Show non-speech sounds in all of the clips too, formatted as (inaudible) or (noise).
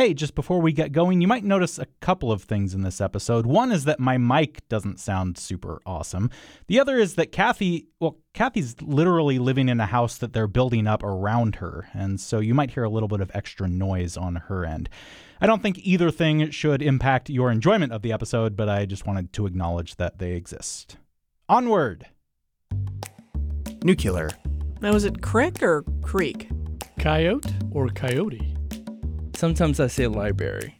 Hey, just before we get going, you might notice a couple of things in this episode. One is that my mic doesn't sound super awesome. The other is that Kathy, well, Kathy's literally living in a house that they're building up around her, and so you might hear a little bit of extra noise on her end. I don't think either thing should impact your enjoyment of the episode, but I just wanted to acknowledge that they exist. Onward! Nuclear. Now, is it crick or creek? Coyote or coyote? Sometimes I say library.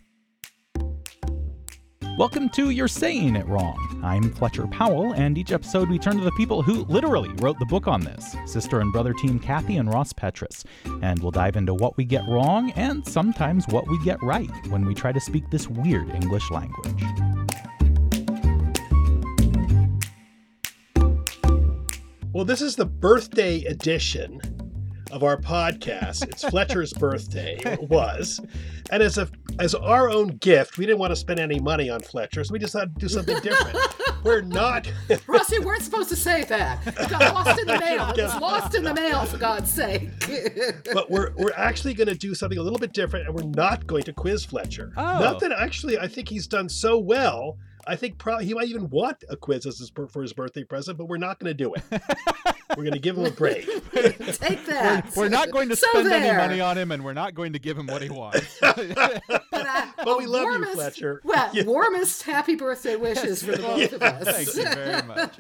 Welcome to You're Saying It Wrong. I'm Fletcher Powell, and each episode we turn to the people who literally wrote the book on this sister and brother team Kathy and Ross Petras. And we'll dive into what we get wrong and sometimes what we get right when we try to speak this weird English language. Well, this is the birthday edition of our podcast. It's Fletcher's birthday. It was. And as a as our own gift, we didn't want to spend any money on Fletcher, so we decided to do something different. (laughs) We're not (laughs) Ross, you weren't supposed to say that. It got lost in the mail. It was lost in the mail, for God's sake. (laughs) but we're we're actually going to do something a little bit different, and we're not going to quiz Fletcher. Oh. Not that actually, I think he's done so well. I think probably he might even want a quiz as his, for his birthday present, but we're not going to do it. We're going to give him a (laughs) break. Take that. We're not going to So spend any money on him, and we're not going to give him what he (laughs) wants. (laughs) But, uh, But we a love you, Fletcher. Well, Yeah. warmest happy birthday wishes for the both of us. Thank you very much.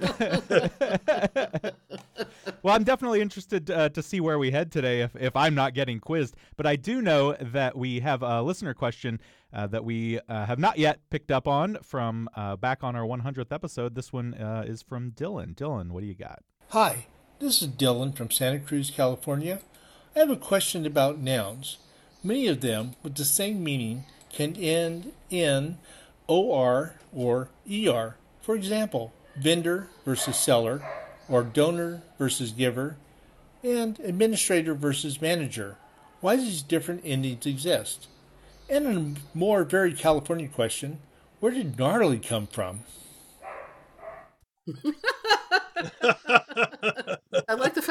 well, I'm definitely interested uh, to see where we head today if, if I'm not getting quizzed. But I do know that we have a listener question uh, that we uh, have not yet picked up on from uh, back on our 100th episode. This one uh, is from Dylan. Dylan, what do you got? Hi, this is Dylan from Santa Cruz, California. I have a question about nouns. Many of them with the same meaning can end in OR or ER. For example, vendor versus seller, or donor versus giver, and administrator versus manager. Why do these different endings exist? And a more very California question, where did gnarly come from? (laughs)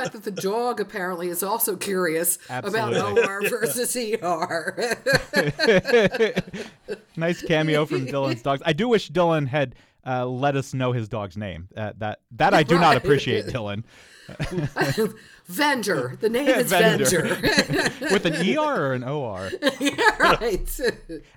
That the dog apparently is also curious Absolutely. about OR versus ER. (laughs) nice cameo from (laughs) Dylan's dogs. I do wish Dylan had uh, let us know his dog's name. Uh, that that I do not appreciate, (laughs) Dylan. (laughs) Venger. The name is Vendor. (laughs) With an ER or an OR? yeah, right.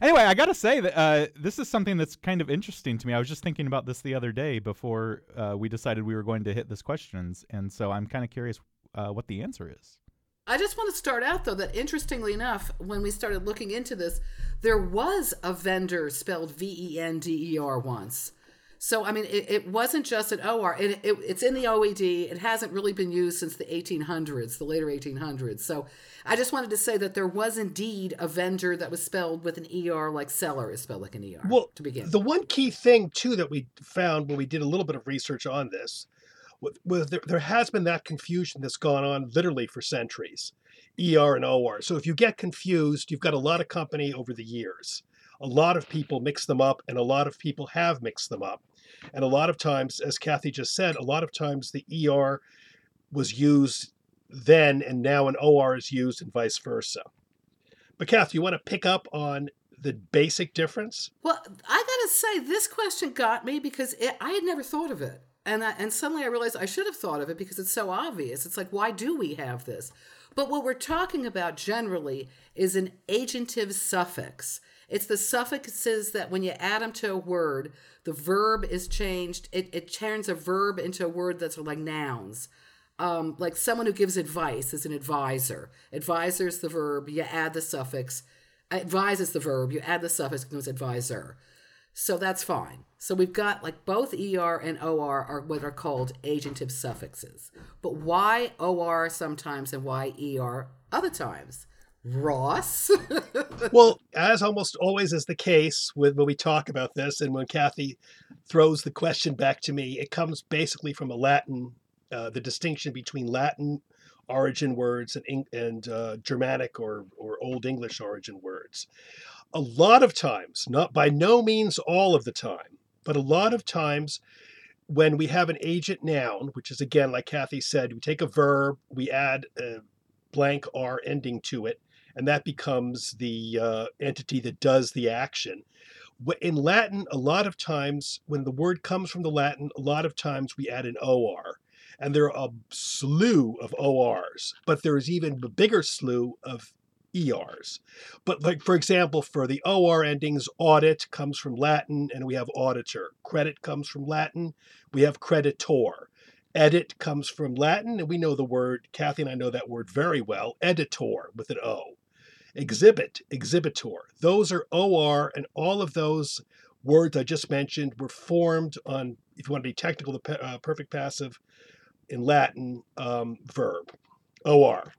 Anyway, I gotta say that uh, this is something that's kind of interesting to me. I was just thinking about this the other day before uh, we decided we were going to hit this questions, and so I'm kind of curious uh, what the answer is. I just want to start out though that interestingly enough, when we started looking into this, there was a vendor spelled V E N D E R once. So I mean, it, it wasn't just an OR. It, it, it's in the OED. It hasn't really been used since the 1800s, the later 1800s. So I just wanted to say that there was indeed a vendor that was spelled with an ER, like seller is spelled like an ER. Well, to begin. the one key thing too that we found when we did a little bit of research on this was, there, there has been that confusion that's gone on literally for centuries, ER and OR. So if you get confused, you've got a lot of company over the years. A lot of people mix them up, and a lot of people have mixed them up. And a lot of times, as Kathy just said, a lot of times the ER was used then, and now an OR is used, and vice versa. But Kathy, you want to pick up on the basic difference? Well, I gotta say, this question got me because it, I had never thought of it, and I, and suddenly I realized I should have thought of it because it's so obvious. It's like, why do we have this? But what we're talking about generally is an agentive suffix. It's the suffixes that when you add them to a word, the verb is changed. It, it turns a verb into a word that's like nouns. Um, like someone who gives advice is an advisor. Advisor is the verb. You add the suffix. Advise is the verb. You add the suffix. Becomes advisor. So that's fine. So we've got like both ER and OR are what are called agentive suffixes. But why OR sometimes and why ER other times? Ross? (laughs) well, as almost always is the case with when we talk about this, and when Kathy throws the question back to me, it comes basically from a Latin, uh, the distinction between Latin origin words and and uh, Germanic or or Old English origin words. A lot of times, not by no means all of the time, but a lot of times. When we have an agent noun, which is again, like Kathy said, we take a verb, we add a blank R ending to it, and that becomes the uh, entity that does the action. In Latin, a lot of times when the word comes from the Latin, a lot of times we add an OR. And there are a slew of ORs, but there is even a bigger slew of ERs. But, like, for example, for the OR endings, audit comes from Latin and we have auditor. Credit comes from Latin, we have creditor. Edit comes from Latin, and we know the word, Kathy and I know that word very well, editor with an O. Exhibit, exhibitor. Those are OR, and all of those words I just mentioned were formed on, if you want to be technical, the uh, perfect passive in Latin um, verb, OR.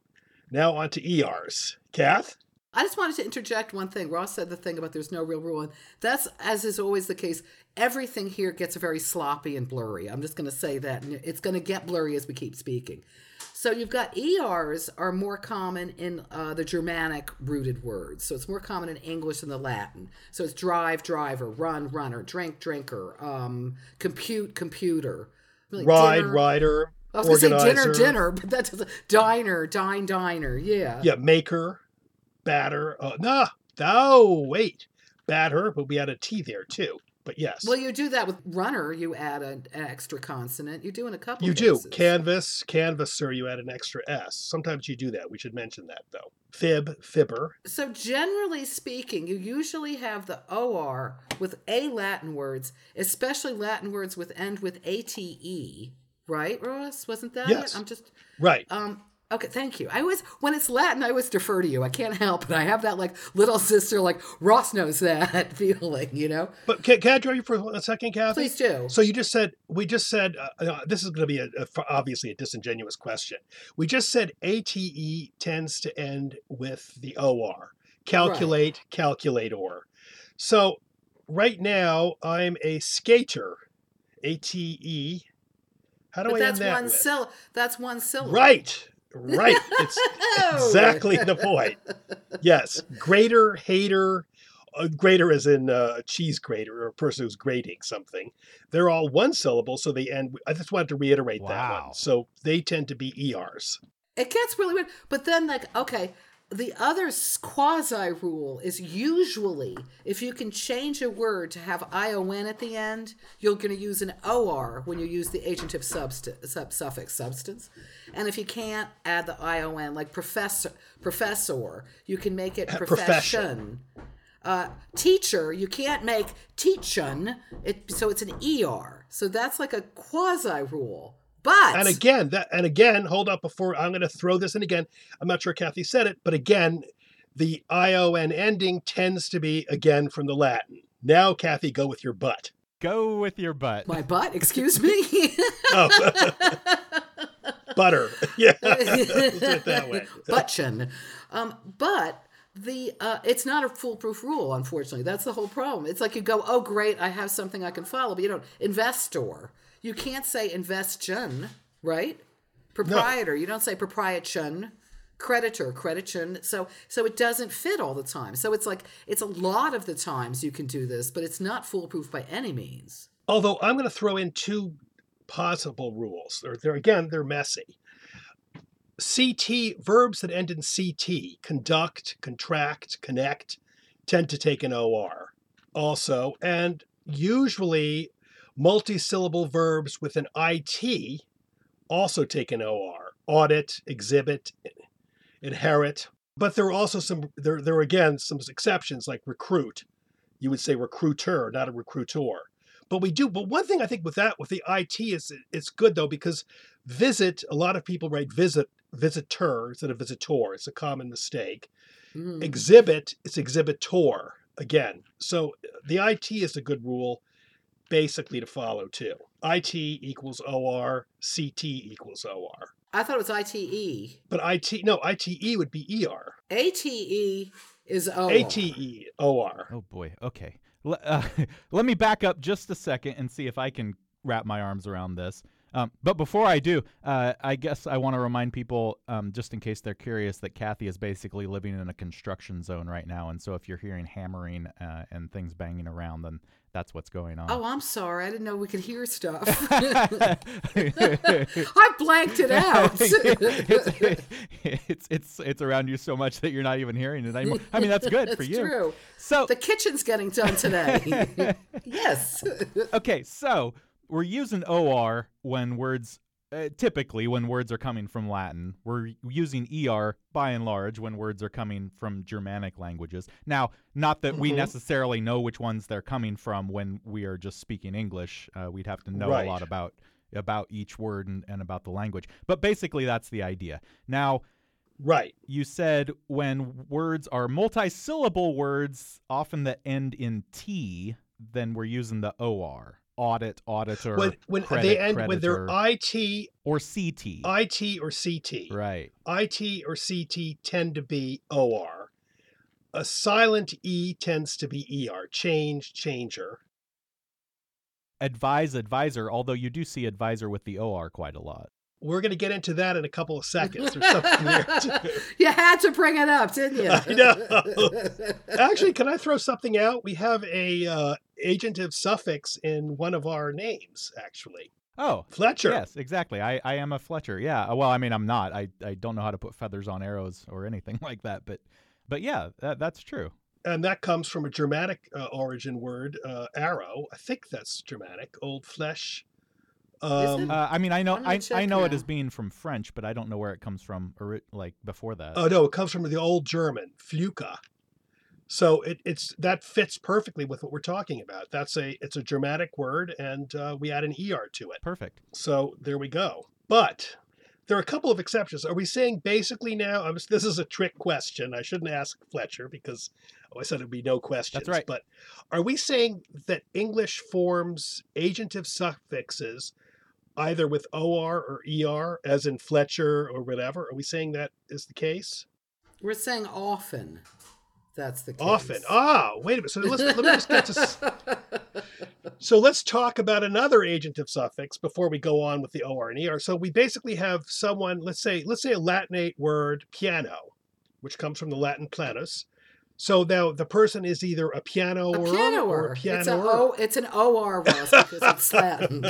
Now on to ERs. Kath? I just wanted to interject one thing. Ross said the thing about there's no real rule, and that's as is always the case. Everything here gets very sloppy and blurry. I'm just going to say that, and it's going to get blurry as we keep speaking. So you've got ERs are more common in uh, the Germanic rooted words. So it's more common in English than the Latin. So it's drive, driver, run, runner, drink, drinker, um, compute, computer, Ride, dinner- rider. I was going to say dinner, dinner, but that doesn't. Diner, dine, diner. Yeah. Yeah, maker, batter. Uh, no, no, wait. Batter, but we had a T there too. But yes. Well, you do that with runner. You add an, an extra consonant. You do in a couple. You do. cases. Canvas, canvasser, you add an extra S. Sometimes you do that. We should mention that though. Fib, fibber. So generally speaking, you usually have the or with a Latin words, especially Latin words with end with ate. Right, Ross? Wasn't that Yes. it? I'm just Right. um. Okay, thank you. I always, when it's Latin, I always defer to you. I can't help it. I have that like little sister, like Ross knows that (laughs) feeling, you know. But can, can I draw you for a second, Kathy? Please do. So you just said we just said uh, uh, this is going to be a, a, obviously a disingenuous question. We just said ate tends to end with the or. Calculate, calculator. So right now I'm a skater. Ate. How do But I that's end that one syllable. That's one syllable. Right. Right. It's exactly the point. Yes. Grater, hater, uh, grater as in uh, a cheese grater or a person who's grating something. They're all one syllable, so they end. I just wanted to reiterate that Wow. one. So they tend to be ERs. It gets really weird. But then, like, okay, the other quasi rule is usually if you can change a word to have ion at the end, you're going to use an or when you use the agentive subst- sub- suffix substance. And if you can't add the ion, like professor, professor, you can make it (laughs) Profession. profession. Uh, teacher, you can't make teachun. It so it's an er. So that's like a quasi rule. But And again, that and again, hold up before I'm going to throw this in again. I'm not sure Kathy said it, but again, the ion ending tends to be again from the Latin. Now, Kathy, go with your butt. Go with your butt. my butt, excuse me. (laughs) Oh. (laughs) Butter. (laughs) Yeah. Let's it that way. Buttchin. Um, but the uh, it's not a foolproof rule, unfortunately. That's the whole problem. It's like you go, oh great, I have something I can follow, but you don't investor. You can't say investion, right? Proprietor. You don't say proprietron. Creditor, credition. So so it doesn't fit all the time. So it's like it's a lot of the times you can do this, but it's not foolproof by any means. Although I'm going to throw in two possible rules. They're, they're again, they're messy. CT verbs that end in CT, conduct, contract, connect, tend to take an OR also. And usually multisyllable verbs with an IT also take an OR. Audit, exhibit, inherit. But there are also some there there are again some exceptions like recruit. You would say recruiter, not a recruitor. But we do. But one thing I think with that, with the IT, is it's good though because visit. A lot of people write visit visitor instead of visitor. It's a common mistake. Mm. Exhibit it's exhibitor again. So the IT is a good rule, basically to follow too. IT equals OR. CT equals OR. I thought it was ITE. But IT no ITE would be ER. ATE is O. ATE OR. Oh boy. Okay. L- uh, (laughs) let me back up just a second and see if I can wrap my arms around this. Um, but before I do, uh, I guess I want to remind people, um, just in case they're curious, that Kathy is basically living in a construction zone right now, and so if you're hearing hammering uh, and things banging around, then that's what's going on. Oh, I'm sorry. I didn't know we could hear stuff. (laughs) (laughs) I blanked it out. (laughs) it's, it's it's it's around you so much that you're not even hearing it anymore. I mean, that's good for you. true. So The kitchen's getting done today. yes. okay, so we're using OR when words, uh, typically when words are coming from Latin. We're using ER by and large when words are coming from Germanic languages. Now, not that we Mhm. necessarily know which ones they're coming from when we are just speaking English. Uh, we'd have to know Right. a lot about about each word and, and about the language. But basically, that's the idea. Now, Right. you said when words are multisyllable words, often that end in T, then we're using the OR. Audit, auditor, When when credit, they end when they're IT, or CT. IT or CT. right. IT or CT tend to be OR. A silent E tends to be ER. Change, changer. Advise, advisor, although you do see advisor with the OR quite a lot. We're going to get into that in a couple of seconds. There's (laughs) something there (laughs) too. You had to bring it up, didn't you? I know. Actually, can I throw something out? We have a uh, agentive suffix in one of our names. Actually, Oh, Fletcher. yes, exactly. I, I am a Fletcher. Yeah. Uh, Well, I mean, I'm not. I, I don't know how to put feathers on arrows or anything (laughs) like that. But but yeah, that, that's true. and that comes from a Germanic uh, origin word, uh, arrow. I think that's Germanic, old flesh. Um, Uh, I mean, I know I'm I, I check know it as being from French, but I don't know where it comes from. Or like before that. oh no, it comes from the old German, Fluka. So it, it's that fits perfectly with what we're talking about. That's a it's a dramatic word, and uh, we add an er to it. Perfect. So there we go. But there are a couple of exceptions. Are we saying basically now? I was, this is a trick question. I shouldn't ask Fletcher because oh, I said it'd be no questions. That's right. But are we saying that English forms agentive suffixes either with or or er, as in Fletcher or whatever? Are we saying that is the case? We're saying often. That's the case. Often. Ah, wait a minute. So let's, let me just get to. (laughs) So let's talk about another agentive suffix before we go on with the or and er. So we basically have someone, let's say, let's say a Latinate word piano, which comes from the Latin planus. So now the person is either a piano a or pianoer. a It's, a pianoer, it's an OR, Ross, because it's Latin.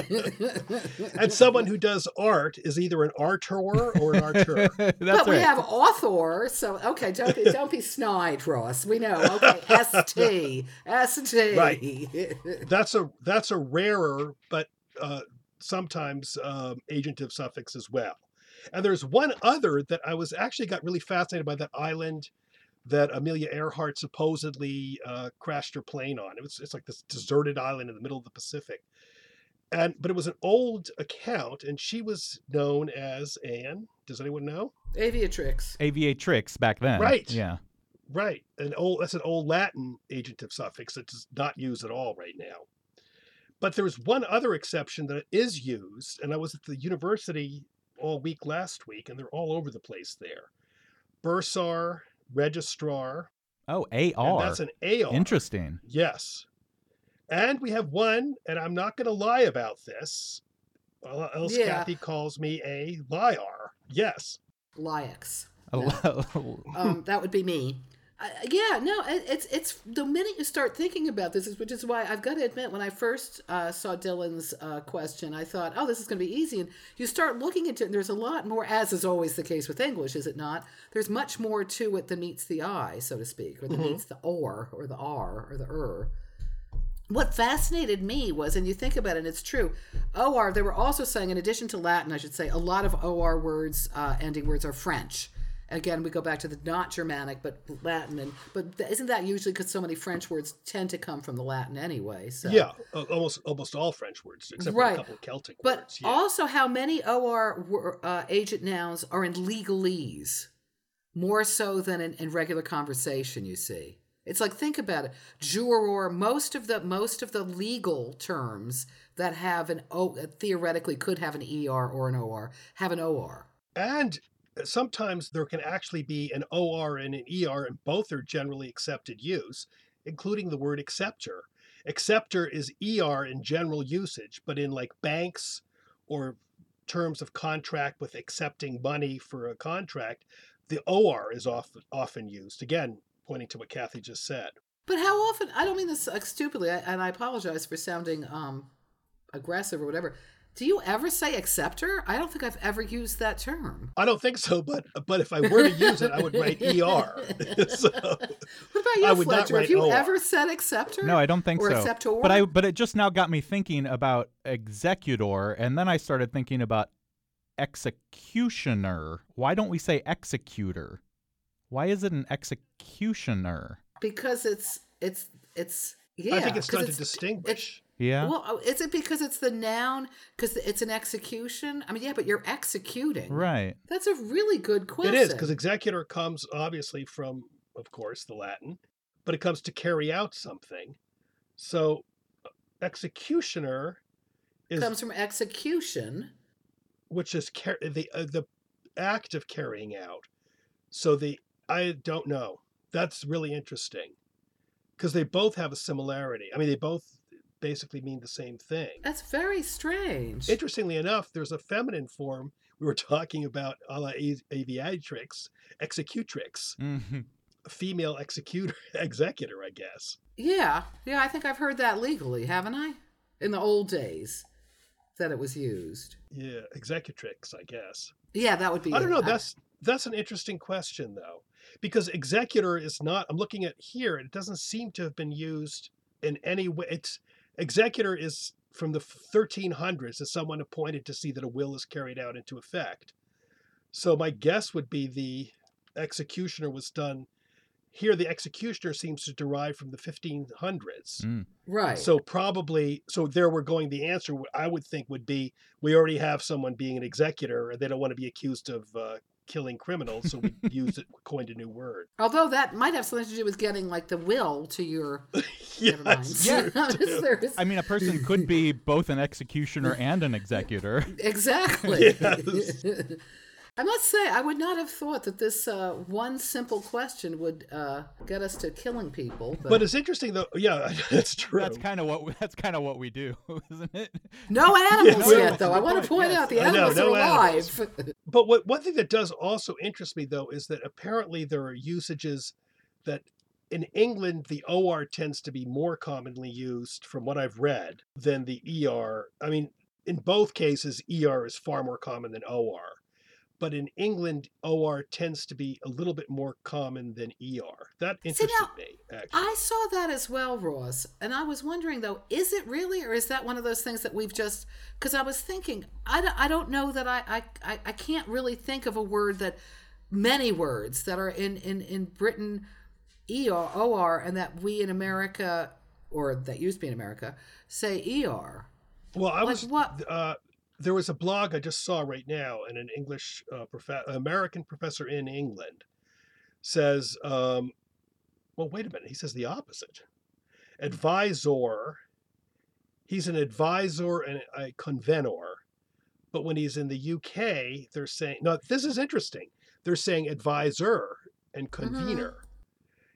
(laughs) and someone who does art is either an arter or an archer. (laughs) That's but we have author, so okay, don't be don't be snide, Ross. We know. Okay, ST. ST. Right. (laughs) that's a that's a rarer, but uh, sometimes um, agentive suffix as well. And there's one other that I was actually got really fascinated by that island that Amelia Earhart supposedly uh, crashed her plane on. It was it's like this deserted island in the middle of the Pacific. And but it was an old account, and she was known as Anne. Does anyone know? Aviatrix. Aviatrix back then. Right. Yeah. Right. An old that's an old Latin agentive suffix that's not used at all right now. But there's one other exception that is used, and I was at the university all week last week, and they're all over the place there. Bursar, registrar, Oh, and AR. that's an AR. Interesting. Yes. And we have one, and I'm not going to lie about this, uh, else Yeah. Kathy calls me a liar. Yes. Liax. A lo- (laughs) Um, that would be me. Uh, yeah, no, it, it's it's the minute you start thinking about this, which is why I've got to admit, when I first uh, saw Dylan's uh, question, I thought, oh, this is going to be easy. And you start looking into it, and there's a lot more, as is always the case with English, is it not? There's much more to it than meets the eye, so to speak, or that meets the or, or the r, or the er. What fascinated me was, and you think about it, and it's true, OR, they were also saying, in addition to Latin, I should say, a lot of OR words, uh, ending words, are French. Again, we go back to the not Germanic, but Latin. and But th- isn't that usually because so many French words tend to come from the Latin anyway? So. Yeah. uh, almost almost all French words, except for a couple of Celtic But words. Yeah. also, how many OR uh, agent nouns are in legalese? More so than in, in regular conversation, you see. It's like think about it. Juror, most of the most of the legal terms that have an O theoretically could have an ER or an OR have an OR. And sometimes there can actually be an OR and an ER, and both are generally accepted use, including the word acceptor. Acceptor is ER in general usage, but in like banks or terms of contract with accepting money for a contract, the OR is often often used. Again, pointing to what Kathy just said. But how often? I don't mean this like, stupidly, and I apologize for sounding um, aggressive or whatever. Do you ever say acceptor? I don't think I've ever used that term. I don't think so, but but if I were to use it, I would write (laughs) ER. (laughs) so, What about you, I would Fletcher? Have you OR. ever said acceptor? No, I don't think or so. Acceptor? But I but it just now got me thinking about executor, and then I started thinking about executioner. Why don't we say executor? Why is it an executioner? because it's it's it's yeah. I think it's 'cause done to distinguish. Yeah. Well, oh, is it because it's the noun? Because it's an execution? I mean, yeah, but you're executing. right. That's a really good question. It is because executor comes obviously from, of course, the Latin, but it comes to carry out something. So, uh, executioner is comes from execution. which is car- the uh, the act of carrying out. So the I don't know. That's really interesting because they both have a similarity. I mean, they both basically mean the same thing. That's very strange. Interestingly enough, there's a feminine form we were (laughs) talking about a la a- aviatrix, executrix, hmm a female executor, (laughs) executor, I guess. yeah, yeah. I think I've heard that legally, haven't I? In the old days, that it was used. Yeah, executrix, I guess. Yeah, that would be. I don't it. know. That's that's an interesting question though, because executor is not. I'm looking at here. It doesn't seem to have been used in any way. It's executor is from the 1300s as someone appointed to see that a will is carried out into effect. So my guess would be the executioner was done. Here, the executioner seems to derive from the 1500s. Mm. right. So probably, so there we're going. The answer I would think would be we already have someone being an executor, and they don't want to be accused of uh, killing criminals, so we (laughs) used it, coined a new word. Although that might have something to do with getting like the will to your. (laughs) Never mind. Yes, Yeah. (laughs) true, too. I mean, a person could be both an executioner and an executor. Exactly. Yes. I must say, I would not have thought that this uh, one simple question would uh, get us to killing people. But, But it's interesting though. Yeah, (laughs) that's true. That's kind of what we, that's kind of what we do, (laughs) isn't it? no (laughs) animals Yeah, yet, though. I want to point yes. out the I know, animals no are animals. alive. But what one thing that does also interest me though is that apparently there are usages that in England the OR tends to be more commonly used from what I've read than the ER. I mean, in both cases ER is far more common than OR. But in England OR tends to be a little bit more common than ER. That interested now, me actually. I saw that as well, Ross. And I was wondering, though, is it really, or is that one of those things that we've just. Because I was thinking, I don't, I don't know that I, I, I, I can't really think of a word that. Many words that are in, in, in Britain ER, OR, and that we in America, or that used to be in America, say ER. Well, I Like was what? Uh, there was a blog I just saw right now, and an English uh, prof- American professor in England says, um, "Well, wait a minute." He says the opposite. Advisor. He's an advisor and a convenor, but when he's in the UK, they're saying no. This is interesting. They're saying advisor and convener.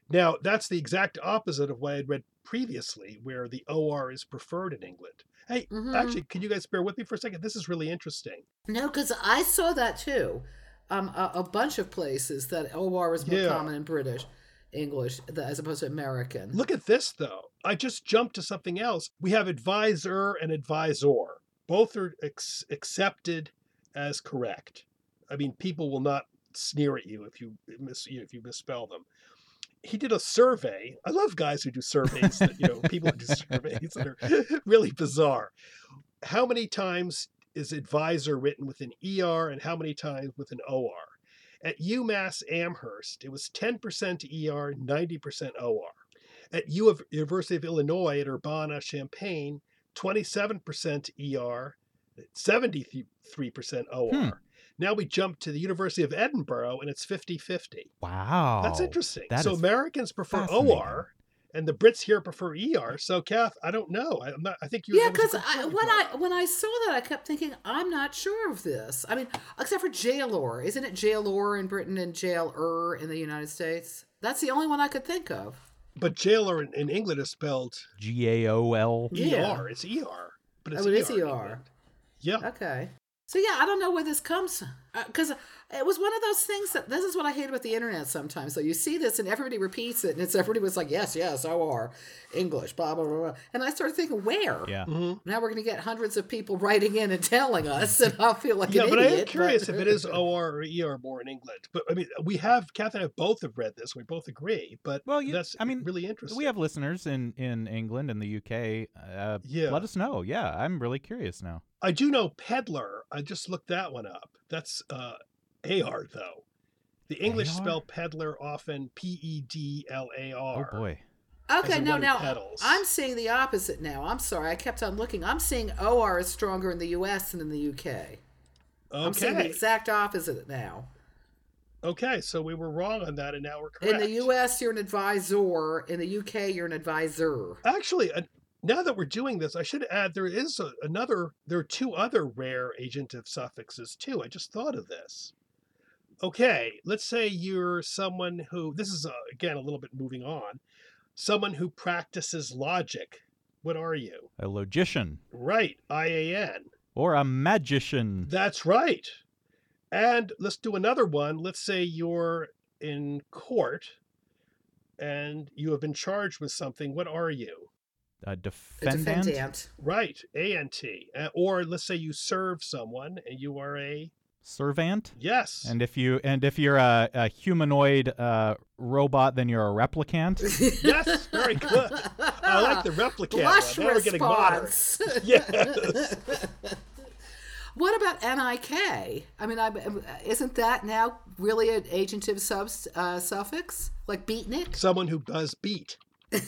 Now, that's the exact opposite of what I'd read previously, where the OR is preferred in England. Hey, Mhm. actually, can you guys bear with me for a second? This is really interesting. No, because I saw that too. Um, a, a bunch of places that OR is more Yeah. common in British English as opposed to American. Look at this, though. I just jumped to something else. We have advisor and advisor. Both are ex- accepted as correct. I mean, people will not sneer at you if you mis- if you misspell them. He did a survey. I love guys who do surveys. that, you know, people who do (laughs) surveys that are really bizarre. How many times is advisor written with an ER and how many times with an OR? At UMass Amherst, it was 10% ER, 90% OR. At U of University of Illinois at Urbana Champaign, 27% ER, 73% OR. Hmm. Now we jump to the University of Edinburgh and it's 50 50. Wow. That's interesting. that so Americans prefer. OR and the Brits here prefer ER. So Kath, I don't know. I'm not I think you yeah, because a good point you when I when I saw that, I kept thinking, I'm not sure of this. I mean, except for jailor, isn't it jailor in Britain and jailer in the United States? That's the only one I could think of. But jailer in, in England is spelled G A O L E R. It's ER. But it's Oh, it is in ER. Yeah. Okay. So yeah, I don't know where this comes from. Uh, because it was one of those things that this is what I hate about the internet sometimes. So you see this and everybody repeats it, and it's everybody was like, "Yes, yes, OR, English, blah blah blah,", blah. and I started thinking, where? Yeah. Now we're going to get hundreds of people writing in and telling us, and I'll feel like yeah, an but I am curious if it is OR or ER more in England. But I mean, we have Kath and I both have read this. We both agree. But Well, you- that's I mean, really interesting. We have listeners in in England and the UK. Uh, Yeah. Let us know. Yeah, I'm really curious now. I do know peddler. I just looked that one up. That's uh, AR though. The English AR? spell peddler often P E D L A R. Oh boy. Okay, as no, one now peddles. I'm seeing the opposite now. I'm sorry, I kept on looking. I'm seeing OR is stronger in the US than in the UK. Okay. I'm seeing the exact opposite now. Okay, so we were wrong on that, and now we're correct. In the US, you're an advisor. In the UK, you're an advisor. Actually, uh, now that we're doing this, I should add there is a, another. There are two other rare agentive suffixes too. I just thought of this. Okay, let's say you're someone who. This is uh, again a little bit moving on. Someone who practices logic. What are you? A logician Right, I A N. or a magician. That's right. And let's do another one. Let's say you're in court and you have been charged with something. What are you? A A defendant. defendant. Right, A N T. Uh, Or let's say you serve someone and you are a Servant. yes. And if you and if you're a, a humanoid uh, robot, then you're a replicant. (laughs) yes, very good. I like the replicant. Blush one. Now we're getting modern. response. (laughs) Yes. what about NIK? I mean, I, isn't that now really an agentive sub, uh, suffix? Like beatnik? someone who does beat. (laughs) I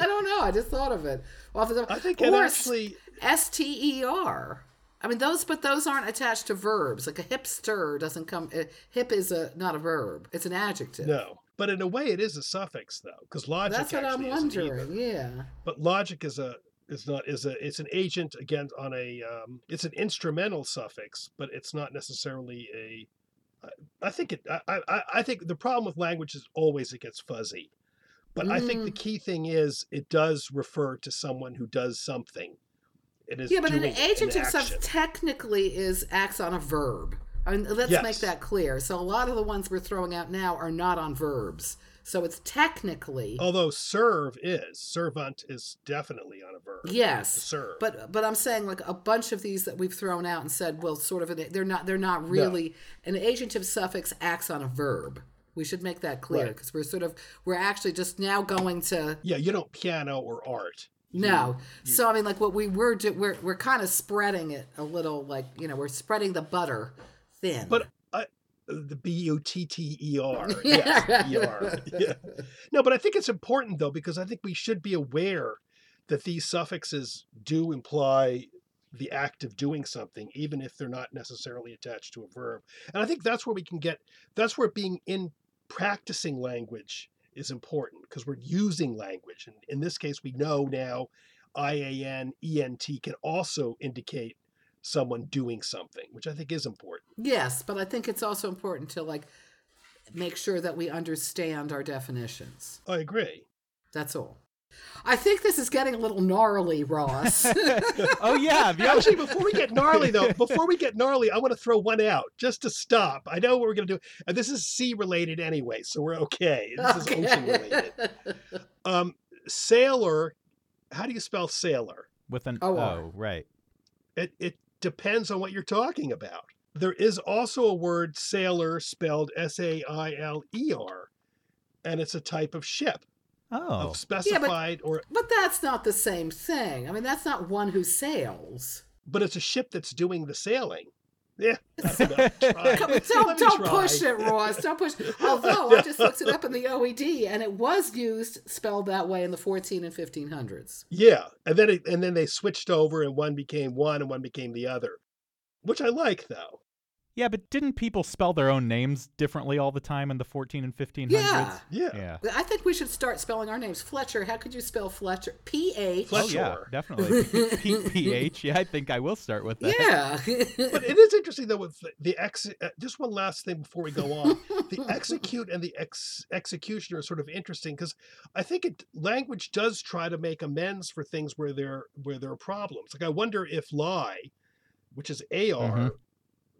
don't know. I just thought of it. Well, the top- I think it or actually. S T E R. I mean, those, but those aren't attached to verbs. Like a hipster doesn't come. Hip is a not a verb; it's an adjective. No. But in a way, it is a suffix, though, because logic. That's what I'm actually isn't either. wondering. Yeah. but logic is a is not is a it's an agent again on a um, it's an instrumental suffix but it's not necessarily a. I think it I, I I think the problem with language is always it gets fuzzy but I think the Mm. key thing is it does refer to someone who does something Yeah, but an agentive an technically is acts on a verb. I mean, let's Yes. make that clear. So a lot of the ones we're throwing out now are not on verbs. So it's technically although serve is servant is definitely on a verb yes. serve But but I'm saying like a bunch of these that we've thrown out and said, well, sort of an, they're not they're not really an agentive suffix acts on a verb. We should make that clear Right. because we're sort of we're actually just now going to yeah you don't piano or art no. So I mean, like what we were do, we're we're kind of spreading it a little, like you know, we're spreading the butter thin. But I, the B U T T E R. (laughs) Yes, R. Yeah. No, but I think it's important though because I think we should be aware that these suffixes do imply the act of doing something, even if they're not necessarily attached to a verb. And I think that's where we can get. That's where being in practicing language is important because we're using language, and in this case, we know now. I A N E N T can also indicate someone doing something, which I think is important. yes, but I think it's also important to like make sure that we understand our definitions. I agree. That's all. I think this is getting a little gnarly, Ross. (laughs) (laughs) oh yeah, the Actually, before we get gnarly, though, before we get gnarly, I want to throw one out just to stop. I know what we're going to do. And this is sea related anyway, so we're okay. This is ocean related. (laughs) Um, sailor, how do you spell sailor? with an OR. O, right? It, it depends on what you're talking about. There is also a word sailor spelled S A I L E R, and it's a type of ship Oh, of specified or, but that's not the same thing. I mean, that's not one who sails. but it's a ship that's doing the sailing. (laughs) Yeah, that's enough. Try. Come- Let don't don't push it, Ross. Don't push. Although I just looked it up in the OED, and it was used spelled that way in the 14 and 1500s. Yeah, and then it, and then they switched over, and one became one, and one became the other, which I like though. Yeah, but didn't people spell their own names differently all the time in the 14 and 1500s? Yeah. Yeah, Yeah. I think we should start spelling our names. Fletcher. How could you spell Fletcher? P H. Oh yeah, definitely. P- PH. Yeah, I think I will start with that. Yeah. but it is interesting though with the, the ex. uh, Just one last thing before we go on. the (laughs) execute and the ex execution are sort of interesting because I think it language does try to make amends for things where there where there are problems. Like I wonder if lie which is AR, Mhm.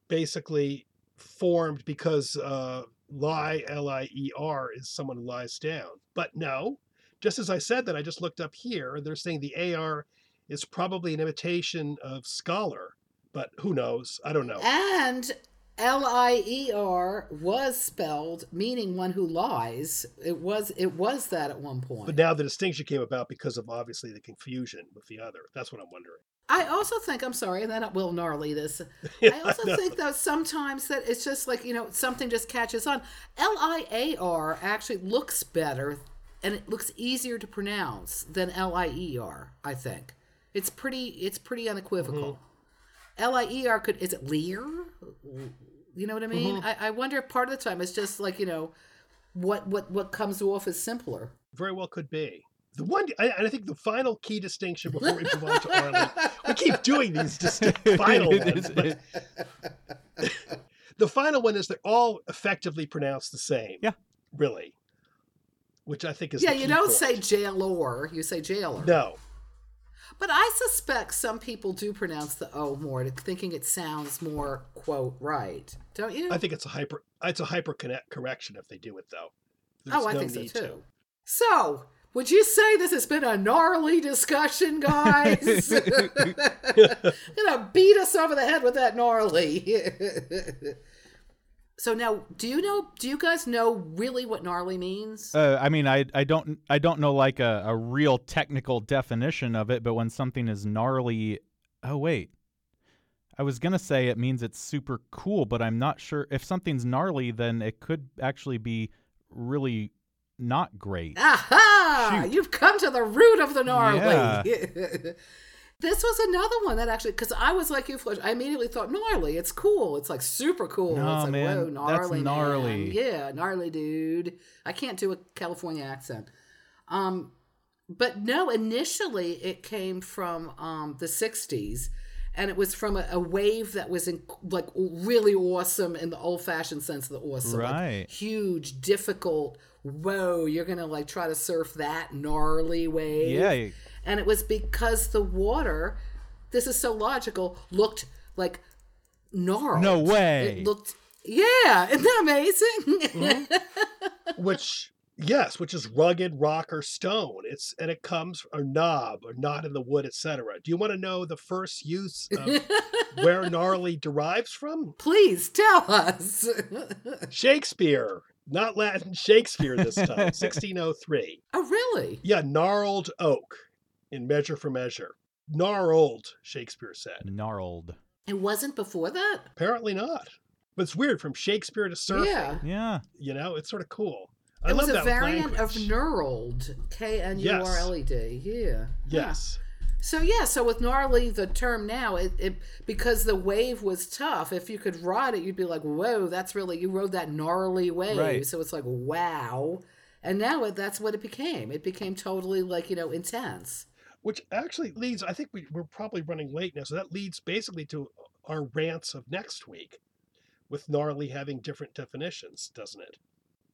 Basically formed because uh, lie, L I E R, is someone who lies down. But no, just as I said that, I just looked up here, they're saying the AR is probably an imitation of scholar, but who knows? I don't know. And L I E R was spelled meaning one who lies. It was it was that at one point. But now the distinction came about because of obviously the confusion with the other. That's what I'm wondering. I also think I'm sorry, and then I will gnarly this. (laughs) I also know. think that sometimes that it's just like you know something just catches on. L I A R actually looks better, and it looks easier to pronounce than L I E R. I think it's pretty. It's pretty unequivocal. Mm-hmm. L I E R could is it Lear? You know what I mean? Mm-hmm. I, I wonder if part of the time it's just like you know what what what comes off as simpler. Very well could be. The one, I- and I think the final key distinction before we move on to Arlen, we (laughs) keep doing these distinct (laughs) final ones, but (laughs) the final one is they're all effectively pronounced the same. Yeah. Really. Which I think is yeah, the you don't point. say jailor, you say jailer. no. But I suspect some people do pronounce the O more, thinking it sounds more quote right. Don't you? I think it's a hyper. It's a hyper correction if they do it though. oh, I no think so too. to. So, would you say this has been a gnarly discussion, guys? (laughs) (laughs) Gonna beat us over the head with that gnarly. (laughs) so now, do you know? Do you guys know really what gnarly means? Uh, I mean, I I don't I don't know like a, a real technical definition of it, but when something is gnarly, oh wait, I was gonna say it means it's super cool, but I'm not sure if something's gnarly, then it could actually be really not great. Aha! Shoot. You've come to the root of the gnarly. Yeah. (laughs) this was another one that actually, because I was like you, Fletch. I immediately thought gnarly. It's cool. It's like super cool. No, it's like man, whoa, that's gnarly, man. gnarly. Yeah, gnarly dude. I can't do a California accent. Um, but no, initially it came from um the '60s. And it was from a, a wave that was in, like really awesome in the old-fashioned sense of the awesome, like, Right. huge, difficult. Whoa, you're gonna like try to surf that gnarly wave. Yeah, And it was because the water, this is so logical, looked like gnarled. No way. It looked, yeah, isn't that amazing? Mm-hmm. which yes, which is rugged rock or stone. It's and it comes or knob or knot in the wood, etc. Do you want to know the first use of where (laughs) gnarly derives from? Please tell us. (laughs) Shakespeare, not Latin. Shakespeare this time, 1603. oh, really? Yeah, gnarled oak in Measure for Measure. Gnarled, Shakespeare said. gnarled. It wasn't before that? Apparently not. But it's weird from Shakespeare to surfing. Yeah. Yeah. You know, it's sort of cool. I It was a variant of knurled. K N U R L E D. Yeah. Yes. So yeah, so with gnarly, the term now, it, it because the wave was tough. If you could ride it, you'd be like, "Whoa, that's really you rode that gnarly wave." Right. So it's like, "Wow," and now it, that's what it became. It became totally like you know intense. Which actually leads, I think we, we're probably running late now. So that leads basically to our rants of next week with gnarly having different definitions, doesn't it?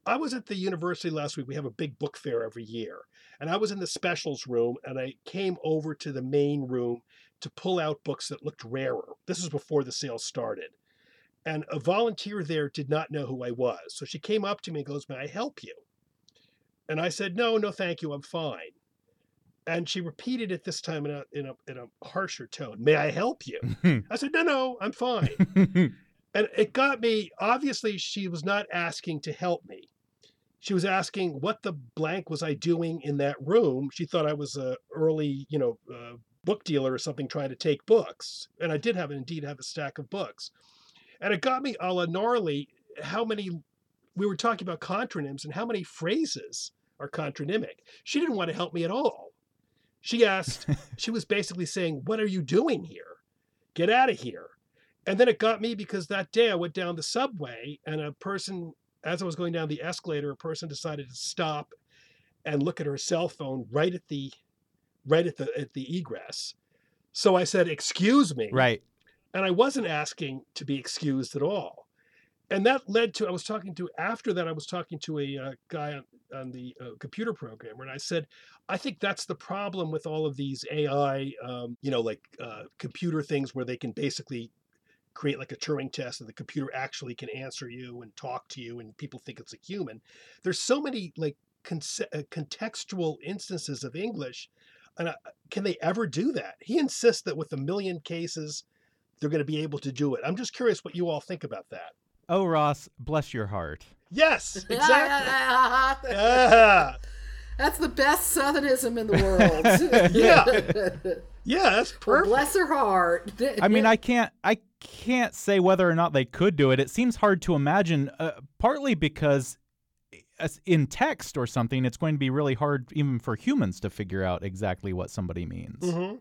I was at the university last week. We have a big book fair every year. And I was in the specials room and I came over to the main room to pull out books that looked rarer. This was before the sale started. And a volunteer there did not know who I was. So she came up to me and goes, May I help you? And I said, No, no, thank you. I'm fine. And she repeated it this time in a, in a, in a harsher tone. May I help you? (laughs) I said, No, no, I'm fine. (laughs) And it got me, obviously, she was not asking to help me. She was asking, what the blank was I doing in that room? She thought I was a early, you know, uh, book dealer or something trying to take books. And I did have, indeed, have a stack of books. And it got me a la gnarly how many, we were talking about contronyms and how many phrases are contronymic. She didn't want to help me at all. She asked, (laughs) she was basically saying, What are you doing here? Get out of here. And then it got me because that day I went down the subway and a person, as I was going down the escalator, a person decided to stop and look at her cell phone right at the right at the at the egress. So I said, "Excuse me," right. and I wasn't asking to be excused at all. and that led to I was talking to after that I was talking to a uh, guy on, on the uh, computer programmer and I said I think that's the problem with all of these AI um, you know like uh, computer things where they can basically create like a Turing test and the computer actually can answer you and talk to you and people think it's a human. There's so many like conce- uh, contextual instances of English and uh, can they ever do that? He insists that with a million cases they're going to be able to do it. I'm just curious what you all think about that. Oh, Ross, bless your heart. Yes, (laughs) exactly. (laughs) yeah. That's the best Southernism in the world. (laughs) yeah, yeah, that's Well, perfect. bless her heart. I mean, I can't, I can't say whether or not they could do it. It seems hard to imagine, uh, partly because in text or something, it's going to be really hard even for humans to figure out exactly what somebody means. hmm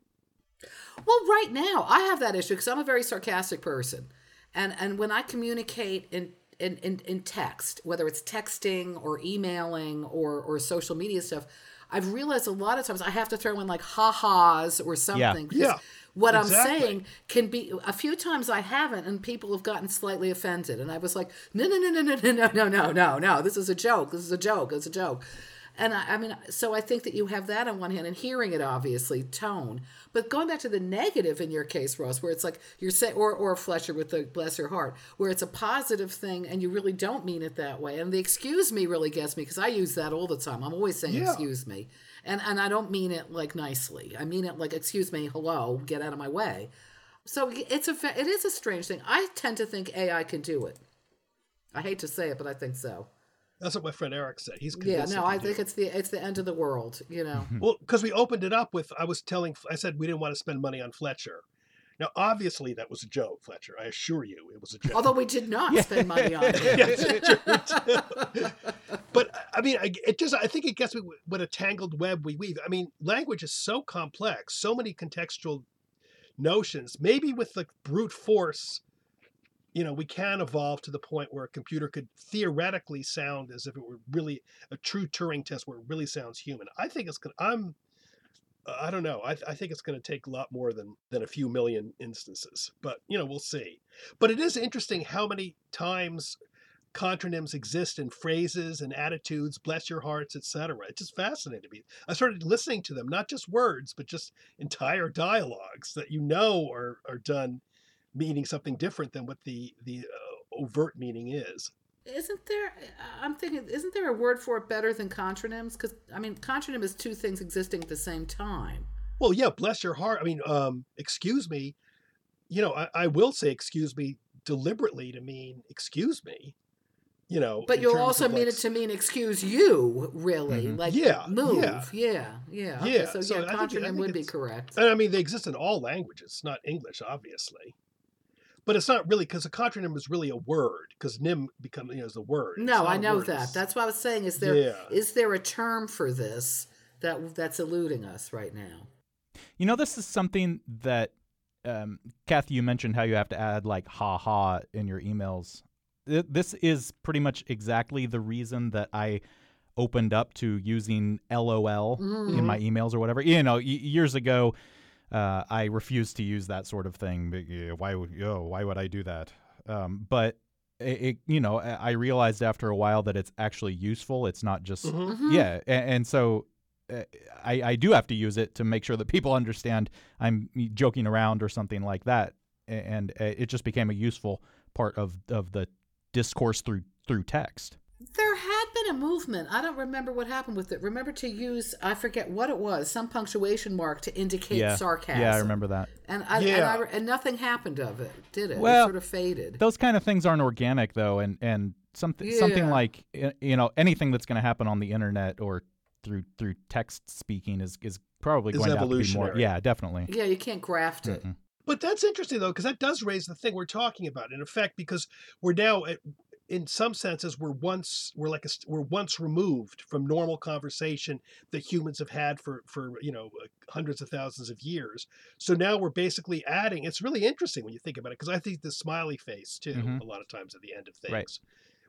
Well, right now I have that issue because I'm a very sarcastic person, and and when I communicate in in, in in text, whether it's texting or emailing or or social media stuff, I've realized a lot of times I have to throw in like ha-has or something. because Yeah, What I'm saying can be a few times I haven't, and people have gotten slightly offended, and I was like, no, no, no, no, no, no, no, no, no, no, no. This is a joke. This is a joke. It's a joke. And I, I mean, so I think that you have that on one hand, and hearing it obviously tone, but going back to the negative in your case, Ross, where it's like you're saying, or or Fletcher with the bless your heart, where it's a positive thing and you really don't mean it that way, and the excuse me really gets me because I use that all the time. I'm always saying Yeah. excuse me, and and I don't mean it like nicely. I mean it like excuse me, hello, get out of my way. So it's a it is a strange thing. I tend to think AI can do it. I hate to say it, but I think so. That's what my friend Eric said. He's Yeah, no, I think it. it's the it's the end of the world. You know. Mm-hmm. Well, because we opened it up with, I was telling, I said we didn't want to spend money on Fletcher. Now, obviously, that was a joke, Fletcher. I assure you, it was a joke. Although we did not spend money on it. (laughs) Yes, it's true, too. but I mean, I, it just, I think it gets me what a tangled web we weave. I mean, language is so complex, so many contextual notions. Maybe with like brute force, you know, we can evolve to the point where a computer could theoretically sound as if it were really a true Turing test where it really sounds human. I think it's gonna. I'm. uh, I don't know. I, I think it's going to take a lot more than than a few million instances, but you know, we'll see. But it is interesting how many times contronyms exist in phrases and attitudes, bless your hearts, etc. It just fascinated me. I started listening to them, not just words, but just entire dialogues that you know are are done meaning something different than what the the uh, overt meaning is. Isn't there? I'm thinking, isn't there a word for it better than contronyms? Because I mean, contronym is two things existing at the same time. Well, yeah, bless your heart. I mean, um, excuse me. You know, I, I will say excuse me deliberately to mean excuse me. You know, But you'll also mean like, it to mean excuse you, really, Mhm. like Yeah, move, yeah. yeah, yeah. Okay, so, so yeah, I contronym think would be correct. And I mean, they exist in all languages, not English, obviously. But it's not really because a contronym is really a word because nim becomes you know is a word. No, I know word, that. it's- That's what I was saying. Is there is Yeah. there a term for this that that's eluding us right now? You know, this is something that, um, Kathy, you mentioned how you have to add like ha ha in your emails. This is pretty much exactly the reason that I opened up to using LOL in my emails or whatever. You know, years ago, uh, I refuse to use that sort of thing. But, Why would yo? Why would I do that? Um, but it, it, you know, I I realized after a while that it's actually useful. It's not just Mhm. Mhm. yeah, and, and so uh, I, I do have to use it to make sure that people understand I'm joking around or something like that, and uh, it just became a useful part of of the discourse through through text. There had been a movement. I don't remember what happened with it. Remember to use I forget what it was, some punctuation mark to indicate yeah, sarcasm. yeah, I remember that. And I, Yeah. and, I, and nothing happened of it, did it? Well, it sort of faded. Those kind of things aren't organic though, and and something something like you know anything that's going to happen on the internet or through through text speaking is is probably Is going to have be more. Yeah, definitely. yeah, you can't graft it. Mm-mm. But that's interesting though, because that does raise the thing we're talking about. In effect, because we're now, at, in some senses, we're once we're like a, we're once removed from normal conversation that humans have had for for you know hundreds of thousands of years. So now we're basically adding. It's really interesting when you think about it, because I think the smiley face too Mhm. a lot of times at the end of things, Right.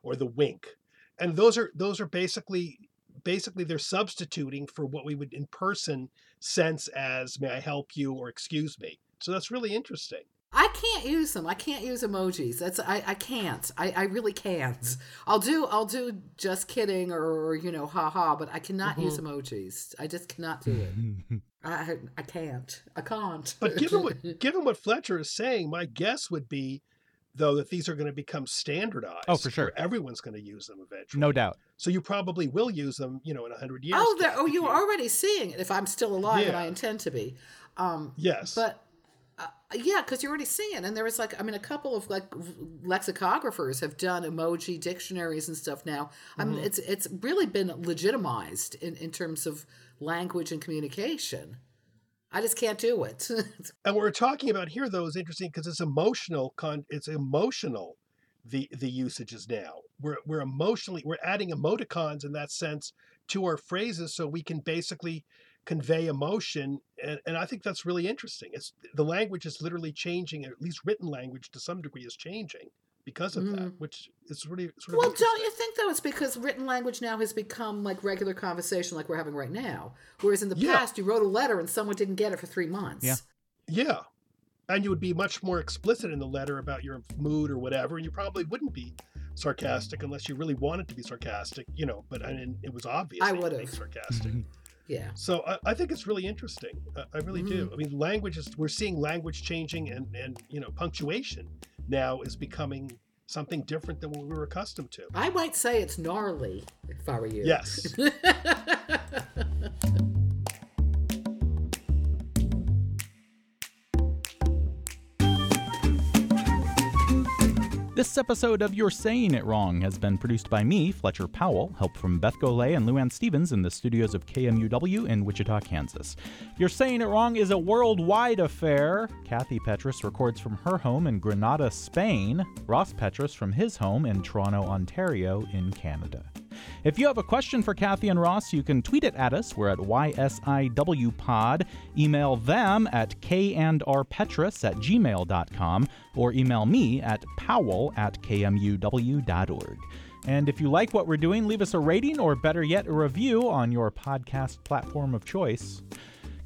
or the wink, and those are those are basically basically they're substituting for what we would in person sense as may I help you or excuse me. So that's really interesting. I can't use them. I can't use emojis. That's I, I can't. I, I really can't. I'll do I'll do just kidding or, or you know ha ha, but I cannot use emojis. I just cannot do it. (laughs) I I can't. I can't. But given what (laughs) given what Fletcher is saying, my guess would be though that these are going to become standardized. Oh, for sure. Everyone's going to use them eventually. No doubt. So you probably will use them, you know, in a hundred years. oh, oh, you're already seeing it. If I'm still alive, and I intend to be. Um, Yes. but yeah, because you're already seeing. And there was like, I mean, a couple of like lexicographers have done emoji dictionaries and stuff now. I Mm-hmm. mean, it's it's really been legitimized in, in terms of language and communication. I just can't do it. (laughs) and what we're talking about here though is interesting because it's emotional con it's emotional the the usages now we're we're emotionally we're adding emoticons in that sense to our phrases so we can basically convey emotion and, and i think that's really interesting it's the language is literally changing at least written language to some degree is changing because of that mm. which is really sort of well, don't you think though it's because written language now has become like regular conversation, like we're having right now, whereas in the Yeah. past you wrote a letter and someone didn't get it for three months. Yeah. yeah and you would be much more explicit in the letter about your mood or whatever and you probably wouldn't be sarcastic unless you really wanted to be sarcastic you know but I mean, it was obvious I would've. being sarcastic (laughs) Yeah. so I, I think it's really interesting. I, I really do. Mm-hmm. I mean language is we're seeing language changing and and you know punctuation now is becoming something different than what we were accustomed to. I might say it's gnarly if I were you. yes (laughs) This episode of You're Saying It Wrong has been produced by me, Fletcher Powell, help from Beth Golay and Luann Stevens in the studios of KMUW in Wichita, Kansas. You're Saying It Wrong is a worldwide affair. Kathy Petras records from her home in Granada, Spain, Ross Petras from his home in Toronto, Ontario, in Canada. If you have a question for Kathy and Ross, you can tweet it at us. We're at YSIWPod. Email them at kandrpetras at gmail.com or email me at powell at kmuw.org. And if you like what we're doing, leave us a rating or better yet, a review on your podcast platform of choice.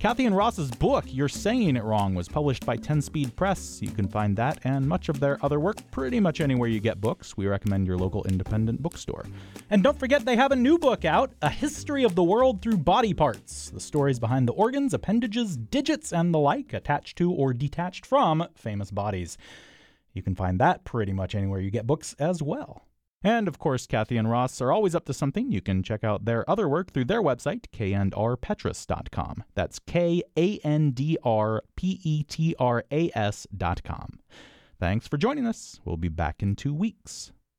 Kathy and Ross's book, You're Saying It Wrong, was published by 10 Speed Press. You can find that and much of their other work pretty much anywhere you get books. We recommend your local independent bookstore. And don't forget, they have a new book out A History of the World Through Body Parts the stories behind the organs, appendages, digits, and the like attached to or detached from famous bodies. You can find that pretty much anywhere you get books as well. And of course, Kathy and Ross are always up to something. You can check out their other work through their website, kandrpetras.com. That's K A N D R P E T R A S.com. Thanks for joining us. We'll be back in two weeks.